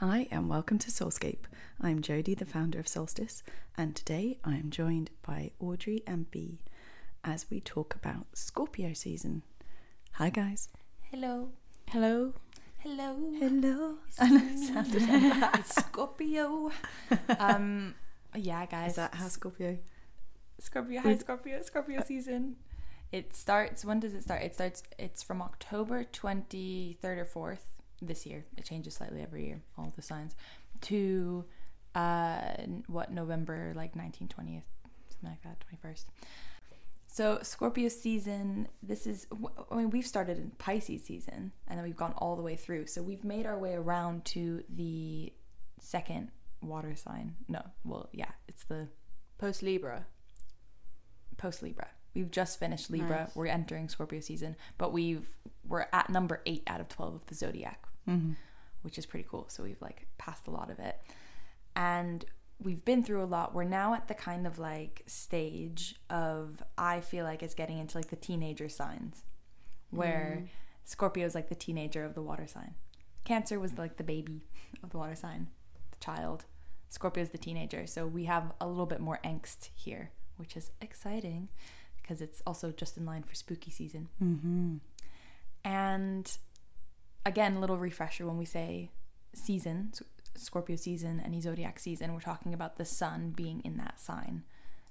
Hi, and welcome to Soulscape. I'm Jodie, the founder of Solstice, and today I am joined by Audrey and Bee as we talk about Scorpio season. Hi, guys. Hello. Hello. Hello. Hello. It's Scorpio. um, yeah, guys. Is that how Scorpio? Scorpio? Hi, Scorpio. Scorpio season. It starts. When does it start? It starts. It's from October twenty third or fourth this year. It changes slightly every year. All the signs to uh what November like nineteenth, twentieth, something like that, twenty first. So Scorpio season. This is. I mean, we've started in Pisces season, and then we've gone all the way through. So we've made our way around to the second water sign. No, well, yeah, it's the Post Libra. post Libra. We've just finished Libra. Nice. We're entering Scorpio season, but we've we're at number eight out of twelve of the zodiac, Mm-hmm. which is pretty cool. So we've like passed a lot of it, and we've been through a lot. We're now at the kind of like stage of I feel like it's getting into like the teenager signs, where Scorpio is like the teenager of the water sign. Cancer was like the baby of the water sign, the child. Scorpio is the teenager. So we have a little bit more angst here, which is exciting because it's also just in line for spooky season. Mm-hmm. And again, a little refresher when we say season, Scorpio season, any zodiac season, we're talking about the sun being in that sign.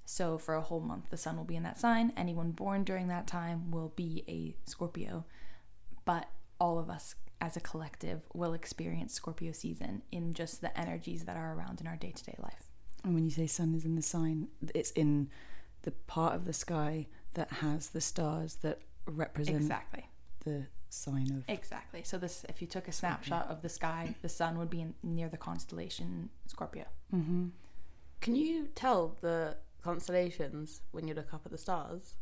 So for a whole month, the sun will be in that sign. Anyone born during that time will be a Scorpio. But all of us as a collective will experience Scorpio season in just the energies that are around in our day to day life. And when you say sun is in the sign, it's in the part of the sky that has the stars that represent Exactly. the sign of. Exactly. So this, if you took a snapshot of the sky, the sun would be in, near the constellation Scorpio. Mm-hmm. Can you tell the constellations when you look up at the stars?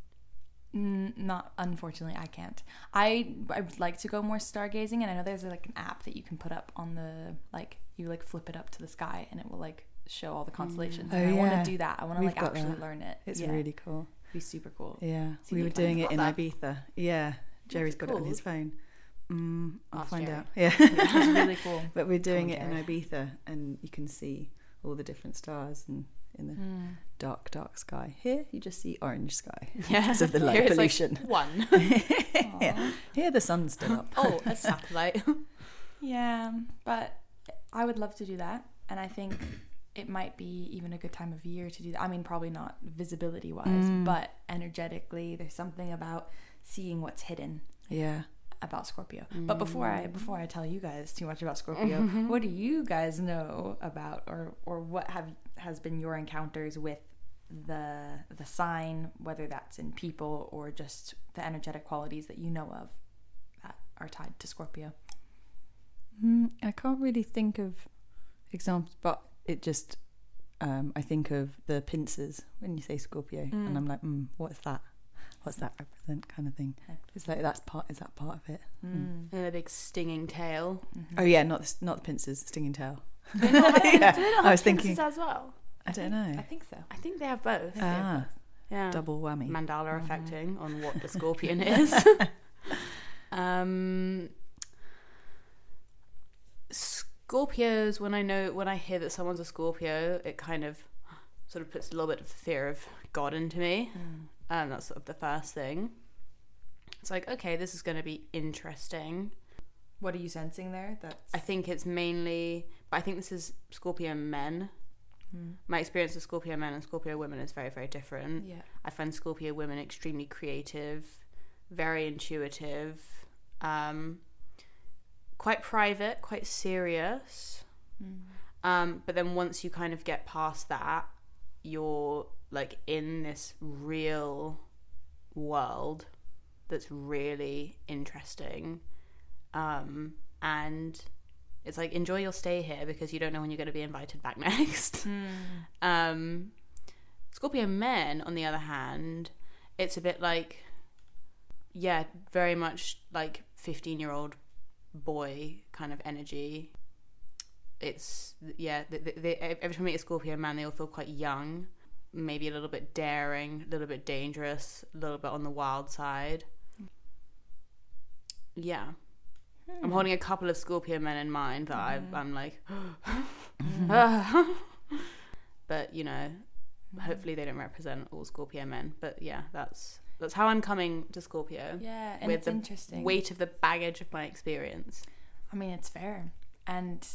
Mm, not unfortunately, I can't. I I would like to go more stargazing, and I know there's like an app that you can put up on the like you like flip it up to the sky, and it will like show all the constellations. Oh, and I yeah. want to do that. I want to like actually that. learn it. It's Yeah. really cool. It'd be super cool. Yeah, See we were doing it in about Ibiza. Yeah, Jerry's it got it on his phone. Mm, I'll Ask find Jerry. out. Yeah, It's really cool. but we're doing Come it on, in Ibiza, and you can see all the different stars and in the Mm. dark, dark sky. Here, you just see orange sky Yeah. because of the light Here it's like pollution. one. yeah, here the sun's still up. oh, a satellite. Yeah, but I would love to do that, and I think it might be even a good time of year to do that. I mean, probably not visibility wise, Mm. but energetically, there's something about seeing what's hidden Yeah. about Scorpio. But before I before I tell you guys too much about Scorpio, Mm-hmm. what do you guys know about or or what have has been your encounters with the the sign, whether that's in people or just the energetic qualities that you know of that are tied to Scorpio? Mm, I can't really think of examples, but it just um, I think of the pincers when you say Scorpio, and Mm. I'm like, mm, what's that? What's that represent? Kind of thing. It's like that's part. Is that part of it? Mm. and a big stinging tail. Mhm. Oh yeah, not the, not the pincers, stinging tail. Do they not have- Yeah, do they not I was thinking- as well. I don't I know. I think so. I think they have both. Ah, Yeah. double whammy. Mandala Mhm. affecting on what the scorpion is. um, Scorpios. When I know when I hear that someone's a Scorpio, it kind of sort of puts a little bit of the fear of God into me. Mm. Um, that's sort of the first thing. It's like okay, this is going to be interesting. What are you sensing there? That I think it's mainly, but I think this is Scorpio men. Mm. My experience with Scorpio men and Scorpio women is very, very different. yeah. I find Scorpio women extremely creative, very intuitive, um, quite private, quite serious. Mm. Um, but then once you kind of get past that, you're like in this real world that's really interesting. Um, and it's like enjoy your stay here because you don't know when you're going to be invited back next. Mm. Um, Scorpio men, on the other hand, it's a bit like, yeah, very much like 15 year old boy kind of energy. It's, yeah, they, they, every time I meet a Scorpio man, they all feel quite young, maybe a little bit daring, a little bit dangerous, a little bit on the wild side. Yeah. I'm holding a couple of Scorpio men in mind that Mm-hmm. I, I'm like, Mm-hmm. but you know, hopefully they don't represent all Scorpio men. But yeah, that's that's how I'm coming to Scorpio Yeah, and with it's the interesting. weight of the baggage of my experience. I mean, it's fair, and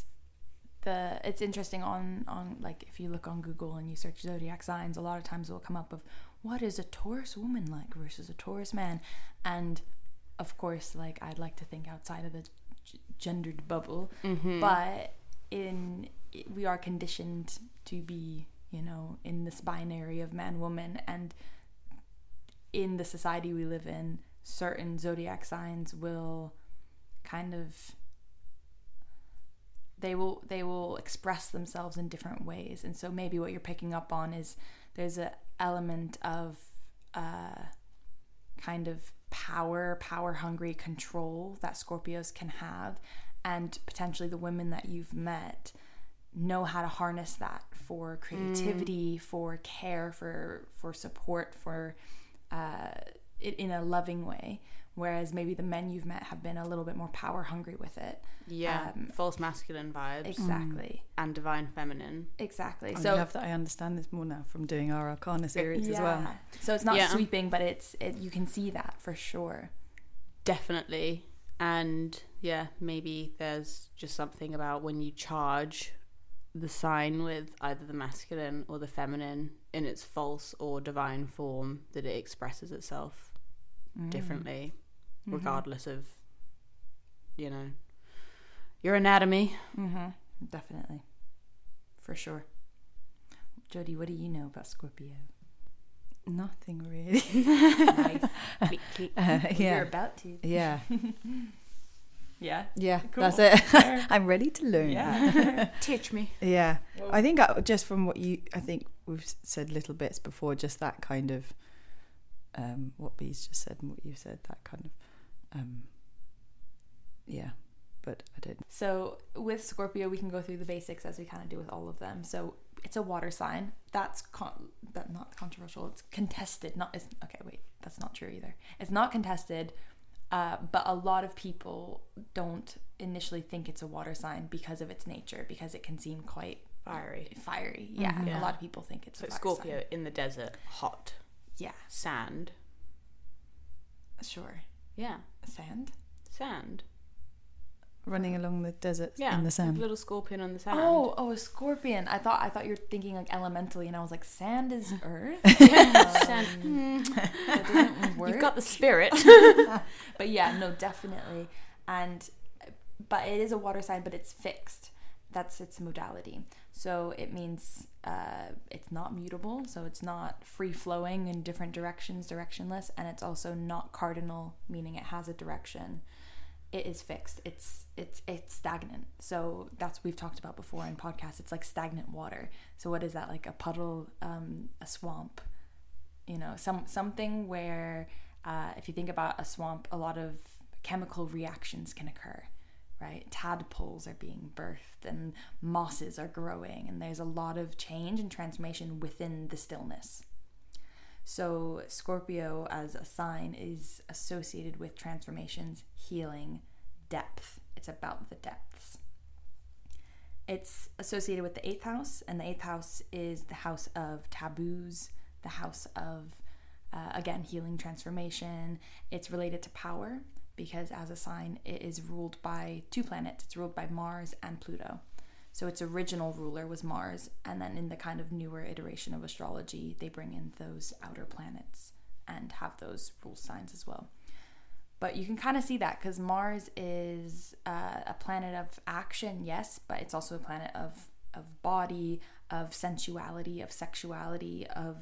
the it's interesting on on like if you look on Google and you search zodiac signs, a lot of times it will come up of what is a Taurus woman like versus a Taurus man, and of course, like I'd like to think outside of the g- gendered bubble, Mm-hmm. but in we are conditioned to be you know in this binary of man woman. And in the society we live in certain zodiac signs will kind of they will they will express themselves in different ways. And so maybe what you're picking up on is there's a element of uh kind of power power hungry control that scorpios can have. And potentially the women that you've met know how to harness that for creativity for care for for support for uh it in a loving way whereas maybe the men you've met have been a little bit more power hungry with it Yeah, Um, false masculine vibes exactly and divine feminine. exactly I so love that I understand this more now from doing our Arcana series as well. Yeah. So it's not Yeah. sweeping, but it's it, you can see that for sure. Definitely. And yeah, maybe there's just something about when you charge the sign with either the masculine or the feminine in its false or divine form that it expresses itself Mm. differently, Mm-hmm. regardless of, you know, your anatomy. Mm-hmm. Definitely, for sure. Jodie, what do you know about Scorpio? Nothing really. nice. Click, click. Uh, You're about to. yeah, Yeah. yeah. Cool. That's it. Fair. I'm ready to learn. Yeah. Teach me. Yeah, I think I, just from what you, I think we've said little bits before, just that kind of, um, what Bees just said and what you said, that kind of, um, yeah, but I don't. So with Scorpio, we can go through the basics as we kind of do with all of them. So it's a water sign. That's con- that not controversial. It's contested. Not it's, okay. Wait, that's not true either. It's not contested. Uh, but a lot of people don't initially think it's a water sign because of its nature, because it can seem quite Fiery. fiery. Yeah, Mhm. Yeah. a lot of people think it's So a fire Scorpio sign. in the desert, hot, Yeah, sand. sure. Yeah, Sand. sand. Running along the desert Yeah, in the sand. a little scorpion on the sand. Oh, oh, a scorpion. I thought I thought you were thinking like elementally, and I was like, sand is earth. sand. Um, doesn't work. You've got the spirit. but yeah, no, definitely. And but it is a water sign, but it's fixed. That's its modality. So it means uh, it's not mutable. So it's not free flowing in different directions, directionless, and it's also not cardinal, meaning it has a direction. It is fixed. It's it's it's stagnant. So that's we've talked about before in podcasts. It's like stagnant water. So what is that? Like a puddle, um, a swamp. You know, some something where uh, if you think about a swamp, a lot of chemical reactions can occur, right? Tadpoles are being birthed and mosses are growing, and there's a lot of change and transformation within the stillness. So, Scorpio as a sign is associated with transformations, healing, depth. It's about the depths. It's associated with the eighth house, and the eighth house is the house of taboos, the house of, uh, again, healing, transformation. It's related to power because, as a sign, it is ruled by two planets. It's ruled by Mars and Pluto. So its original ruler was Mars, and then in the kind of newer iteration of astrology, they bring in those outer planets and have those rule signs as well. But you can kind of see that because Mars is uh, a planet of action, yes, but it's also a planet of of body, of sensuality, of sexuality, of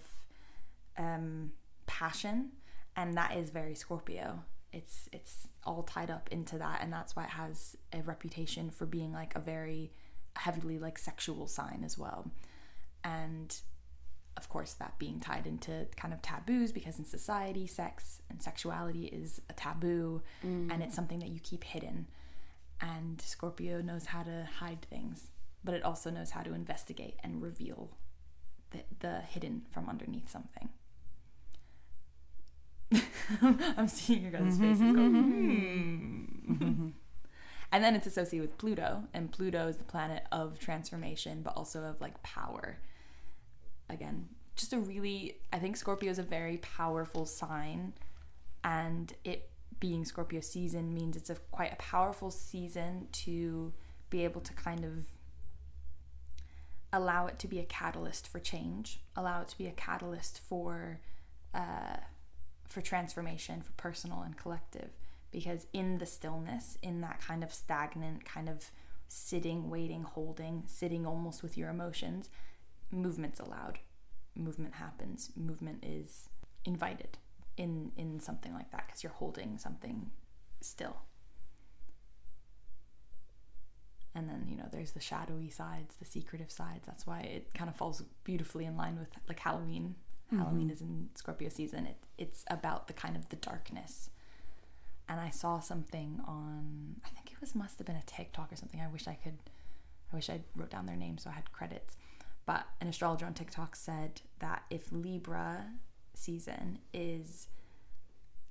um, passion, and that is very Scorpio. It's it's all tied up into that, and that's why it has a reputation for being like a very heavily like sexual sign as well, and of course that being tied into kind of taboos because in society sex and sexuality is a taboo mm. and it's something that you keep hidden. And scorpio knows how to hide things but it also knows how to investigate and reveal the, the hidden from underneath something i'm seeing your guys' faces go hmm. And then it's associated with Pluto, and Pluto is the planet of transformation, but also of like power. Again, just a really, I think Scorpio is a very powerful sign, and it being Scorpio season means it's a quite a powerful season to be able to kind of allow it to be a catalyst for change, allow it to be a catalyst for uh, for transformation, for personal and collective. Because in the stillness, in that kind of stagnant, kind of sitting, waiting, holding, sitting almost with your emotions, movement's allowed. Movement happens. Movement is invited in in something like that because you're holding something still. And then, you know, there's the shadowy sides, the secretive sides. That's why it kind of falls beautifully in line with like Halloween. Mm-hmm. Halloween is in Scorpio season. It it's about the kind of the darkness. And I saw something on I think it was must have been a TikTok or something. I wish I could I wish I wrote down their name so I had credits. But an astrologer on TikTok said that if Libra season is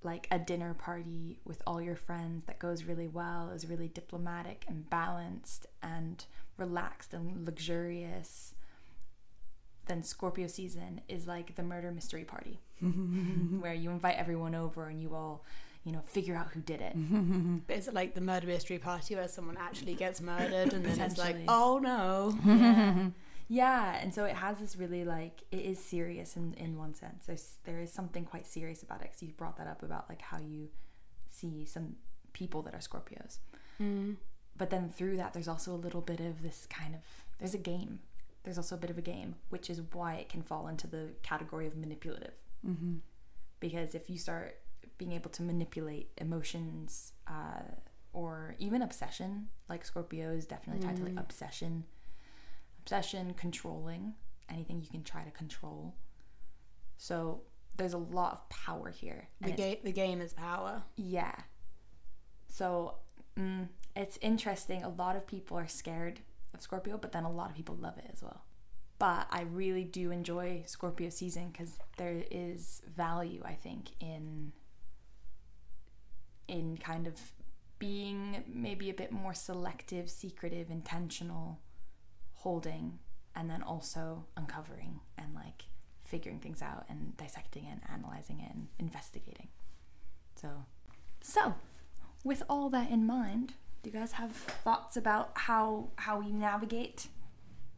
like a dinner party with all your friends that goes really well, is really diplomatic and balanced and relaxed and luxurious, then Scorpio season is like the murder mystery party where you invite everyone over and you all, you know, figure out who did it. But. Is it like the murder mystery party where someone actually gets murdered and then it's like, oh no? yeah. yeah and so it has this really like it is serious in in one sense there's there is something quite serious about it because you brought that up about like how you see some people that are scorpios Mm. but then through that there's also a little bit of this kind of there's a game there's also a bit of a game which is why it can fall into the category of manipulative Mm-hmm. because if you start being able to manipulate emotions uh, or even obsession like scorpio is definitely tied to like Mm. obsession obsession controlling anything you can try to control so there's a lot of power here The, ga- the game is power. yeah so mm, it's interesting a lot of people are scared scorpio but then a lot of people love it as well. But i really do enjoy scorpio season because there is value i think in in kind of being maybe a bit more selective secretive intentional holding and then also uncovering and like figuring things out and dissecting and analyzing and investigating. So so with all that in mind do you guys have thoughts about how how we navigate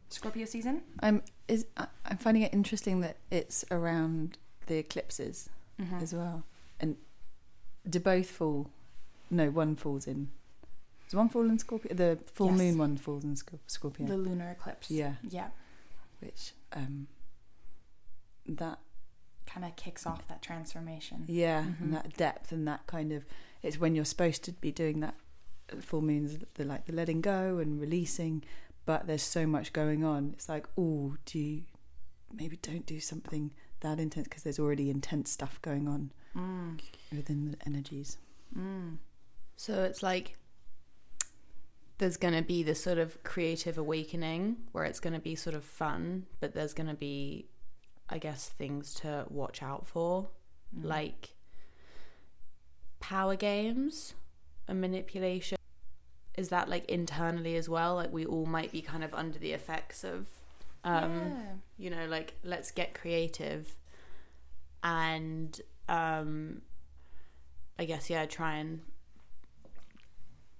scorpio season I'm is I'm finding it interesting that it's around the eclipses mm-hmm. as well, and do both fall? No, one falls in. Does one fall in Scorpio? The full Yes. moon one falls in Scorpio, the lunar eclipse Yeah. yeah which um, that kind of kicks off that transformation yeah, Mhm. and that depth and that kind of it's when you're supposed to be doing that full moons, the like the letting go and releasing, but there's so much going on. It's like, oh, do you maybe don't do something that intense because there's already intense stuff going on mm. within the energies. Mm. So it's like there's going to be this sort of creative awakening where it's going to be sort of fun, but there's going to be, I guess, things to watch out for, Mm. like power games and manipulation. Is that like internally as well? Like we all might be kind of under the effects of, um, yeah. you know, like let's get creative and, um, I guess, yeah, try and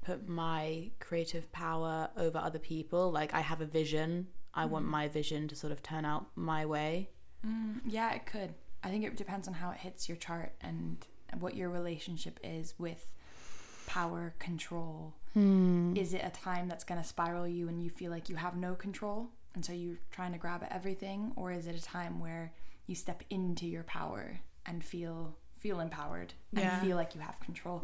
put my creative power over other people. Like I have a vision. I want Mhm. my vision to sort of turn out my way. Mm, yeah, it could. I think it depends on how it hits your chart and what your relationship is with power, control. Is it a time that's going to spiral you and you feel like you have no control and so you're trying to grab at everything or is it a time where you step into your power and feel feel empowered and Yeah. feel like you have control?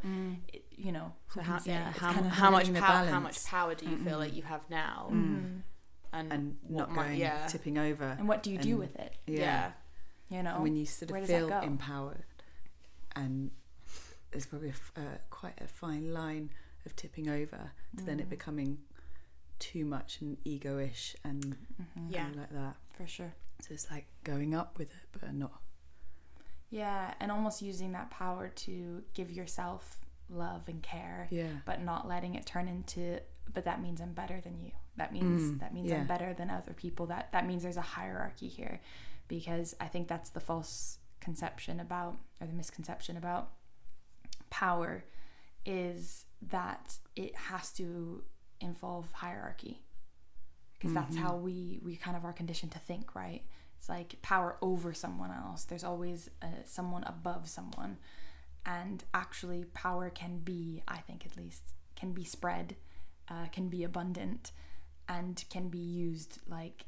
It, you know, So how yeah how, kinda how much power how much power do you feel Mhm. like you have now Mhm. and And what not might- going yeah tipping over. And what do you do with it? Yeah. yeah You know, And when you sort where of feel empowered, and there's probably a f uh, quite a fine line of tipping over to then it Mm. becoming too much and ego-ish and Mhm. Yeah. like that. for sure. So it's like going up with it, but not. Yeah, and almost using that power to give yourself love and care Yeah. but not letting it turn into but that means i'm better than you that means Mm, that means yeah. i'm better than other people that that means there's a hierarchy here because i think that's the false conception about or the misconception about power is that it has to involve hierarchy. Because that's how we we kind of are conditioned to think right? It's like power over someone else. There's always uh, someone above someone. And actually power can be i think at least can be spread uh, can be abundant and can be used like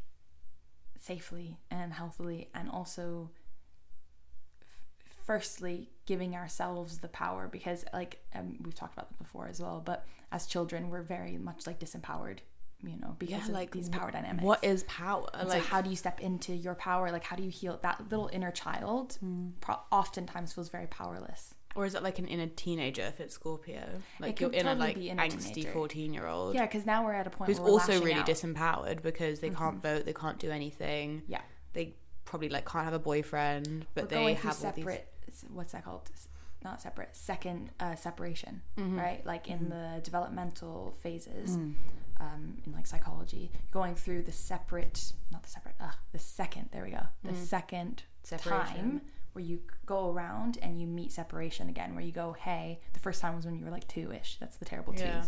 safely and healthily and also firstly giving ourselves the power because like um, we've talked about that before as well but as children we're very much like disempowered you know because Yeah, of like, these power dynamics What is power? and Like, so how do you step into your power like how do you heal that little inner child Hmm. pro- oftentimes feels very powerless or is it like an inner teenager if it's Scorpio? Like could your inner like inner angsty teenager. fourteen year old. yeah because now we're at a point who's where we're also really out. disempowered because they can't vote, they can't do anything. yeah They probably like can't have a boyfriend, but we're they have all these. separate what's that called not separate second uh, separation Mm-hmm. right like in the developmental phases Mm. um, in like psychology going through the separate not the separate uh, the second there we go the second Mm. Separation. time where you go around and you meet separation again where you go hey the first time was when you were like two-ish that's the terrible twos Yeah.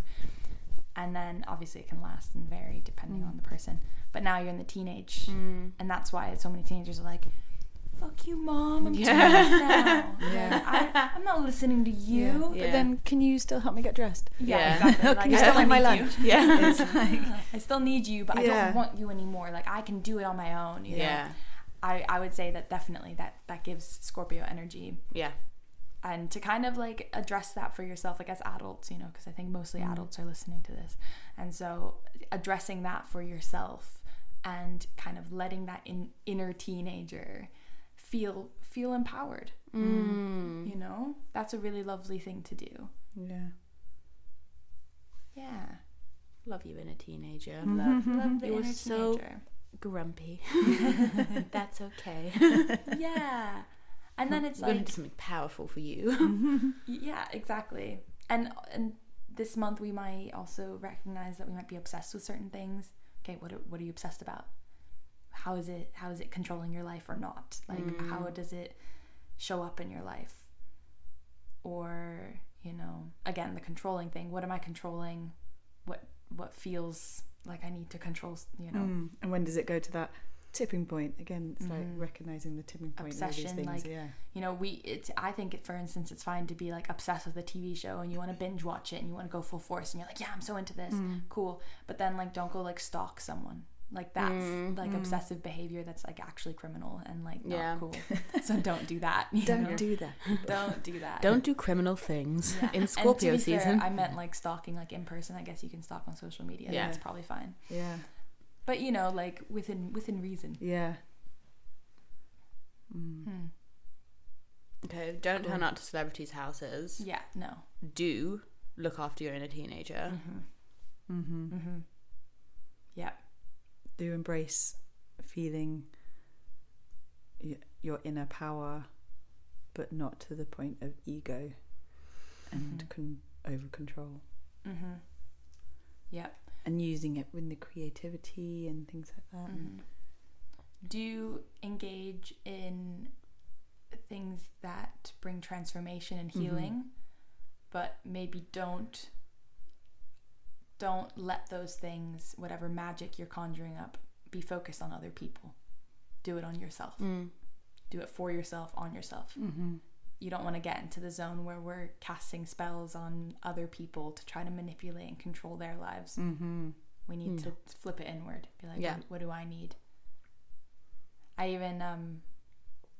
and then obviously it can last and vary depending on the person but now you're in the teenage Mm. and that's why so many teenagers are like fuck you mom i'm Yeah. yeah. now Yeah. I, i'm not listening to you Yeah. But then, can you still help me get dressed? yeah, Yeah. exactly like, Can you I still still have my need you. lunch? Yeah. It's like, I still need you, but I don't want you anymore. Like I can do it on my own. You know? Yeah. I, I would say that definitely that that gives Scorpio energy, Yeah. and to kind of like address that for yourself, like as adults, you know, because I think mostly Mm. adults are listening to this, and so addressing that for yourself and kind of letting that in, inner teenager feel feel empowered. Mm. You know, that's a really lovely thing to do. yeah. Yeah, Love you in a teenager. love, love the You're inner so- teenager. Grumpy. That's okay. yeah, and then it's We're gonna like do something powerful for you. Yeah, exactly. And and this month we might also recognize that we might be obsessed with certain things. Okay, what are, what are you obsessed about? How is it how is it controlling your life or not? Like how does it show up in your life? Or, you know, again, the controlling thing. What am I controlling? What what feels like I need to control, you know? Mm. And when does it go to that tipping point? Again, it's like Mhm. recognizing the tipping point of Obsession, these things. like- yeah. you know we it's i think it, for instance it's fine to be like obsessed with a tv show and you want to binge watch it and you want to go full force and you're like yeah i'm so into this Mm. cool but then like don't go like stalk someone like that's Mm. like Mm. obsessive behavior that's like actually criminal and like not Yeah. cool so don't do that Don't know? do that. don't do that Don't do criminal things Yeah. in Scorpio be fair, season. i meant like stalking like in person i guess you can stalk on social media Yeah. that's probably fine Yeah. but you know like within within reason Yeah. Mm. Hmm. okay, don't turn Cool. up to celebrities' houses. yeah no Do look after your inner teenager. mm-hmm. Mm-hmm. Mm-hmm. yeah Do embrace feeling your inner power, but not to the point of ego and Mhm. con- over control. mm-hmm. yeah And using it with the creativity and things like that. Mhm. Do engage in things that bring transformation and Mhm. healing, but maybe don't don't let those things, whatever magic you're conjuring up, be focused on other people. Do it on yourself. Mm. Do it for yourself, on yourself. Mhm. You don't want to get into the zone where we're casting spells on other people to try to manipulate and control their lives. Mhm. We need Mm. to flip it inward. Be like, Yeah. what, what do I need? I even um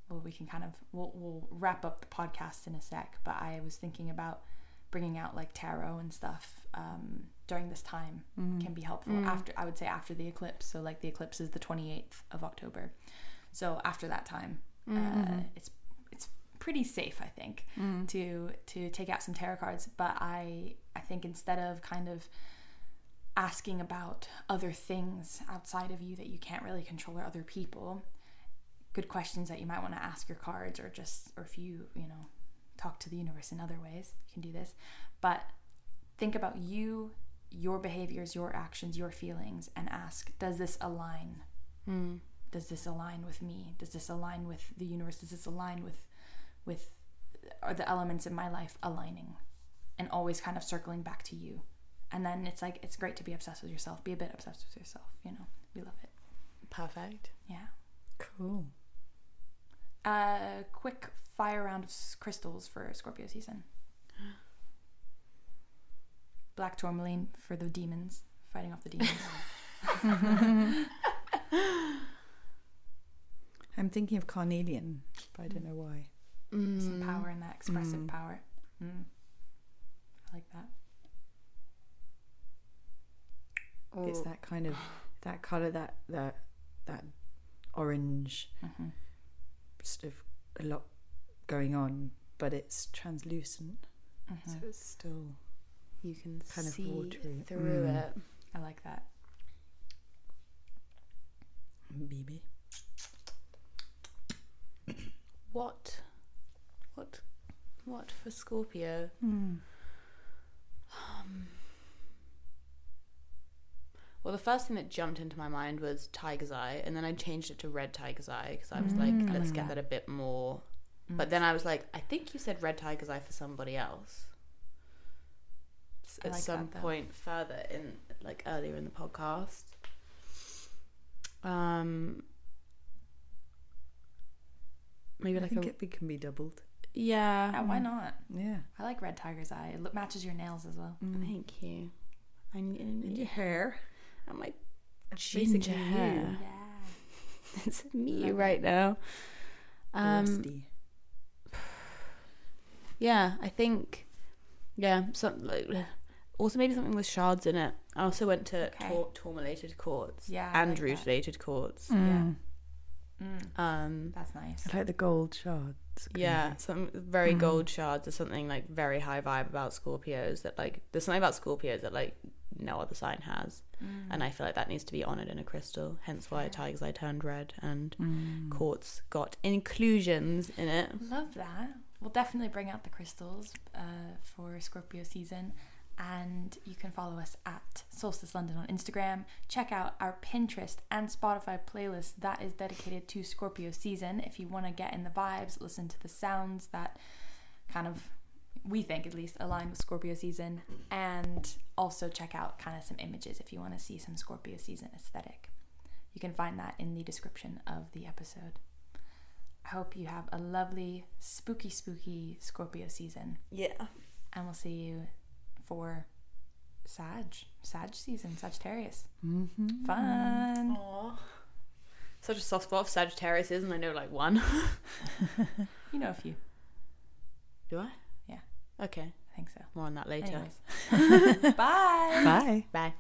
well we can kind of we'll we'll wrap up the podcast in a sec, but I was thinking about bringing out like tarot and stuff um during this time Mhm. can be helpful Mm. after I would say after the eclipse. So like the eclipse is the 28th of October. So after that time, uh, Mhm. it's it's pretty safe, I think Mm. to to take out some tarot cards but i i think instead of kind of asking about other things outside of you that you can't really control or other people good questions that you might want to ask your cards or just or if you you know talk to the universe in other ways. You can do this. But think about you, your behaviors, your actions, your feelings, and ask Does this align? Mm. Does this align with me? Does this align with the universe? Does this align with, with, are the elements in my life aligning? And always kind of circling back to you. And then it's like, it's great to be obsessed with yourself. Be a bit obsessed with yourself, you know? We love it. Perfect. Yeah. Cool. Uh, quick fire round of crystals for Scorpio season. Black tourmaline for the demons, fighting off the demons. I'm thinking of carnelian, but I don't know why. Some power in that expressive Mm. power. Mm. I like that. It's that kind of that color, that that that orange, hmm sort of a lot going on, but it's translucent, hmm so it's still You can Kind of see watery. through Mm. it. I like that. BB. What? What? What for Scorpio? Mm. Well, the first thing that jumped into my mind was Tiger's Eye, and then I changed it to Red Tiger's Eye because I was like, Mm. let's like get that. that a bit more. Mm. But then I was like, I think you said Red Tiger's Eye for somebody else. S- I At like some that, though. point further in, like earlier in the podcast. Um, maybe I like think a it, it can be doubled. yeah. Yeah, why not? Yeah. I like red tiger's eye. It lo- matches your nails as well. Mm. Thank you. I And your need hair. And my It's ginger basically you. hair. Yeah. it's me Love right now. Um, Rusty. Yeah, I think. Yeah, some like, also maybe something with shards in it. I also went to Okay. tor- tourmalated quartz Yeah, I and like that. rutilated quartz. Mm. Mm, Um, that's nice. I like the gold shards. yeah, some very Mm. gold shards or something like very high vibe about Scorpios. That like there's something about Scorpios that like no other sign has, Mm. and I feel like that needs to be honored in a crystal. Hence why Tiger's Eye turned red and Mm. quartz got inclusions in it. Love that. We'll definitely bring out the crystals uh, for Scorpio season. And you can follow us at Solstice London on Instagram. Check out our Pinterest and Spotify playlist that is dedicated to Scorpio season. If you want to get in the vibes, listen to the sounds that kind of, we think at least, align with Scorpio season. And also check out kind of some images if you want to see some Scorpio season aesthetic. You can find that in the description of the episode. I hope you have a lovely, spooky, spooky Scorpio season. Yeah. And we'll see you for Sag, Sag season, Sagittarius. Mm-hmm. Fun. Aww. Such a soft spot for Sagittarius is, and I know like one. You know a few. Do I? Yeah. Okay. I think so. More on that later. Bye. Bye. Bye.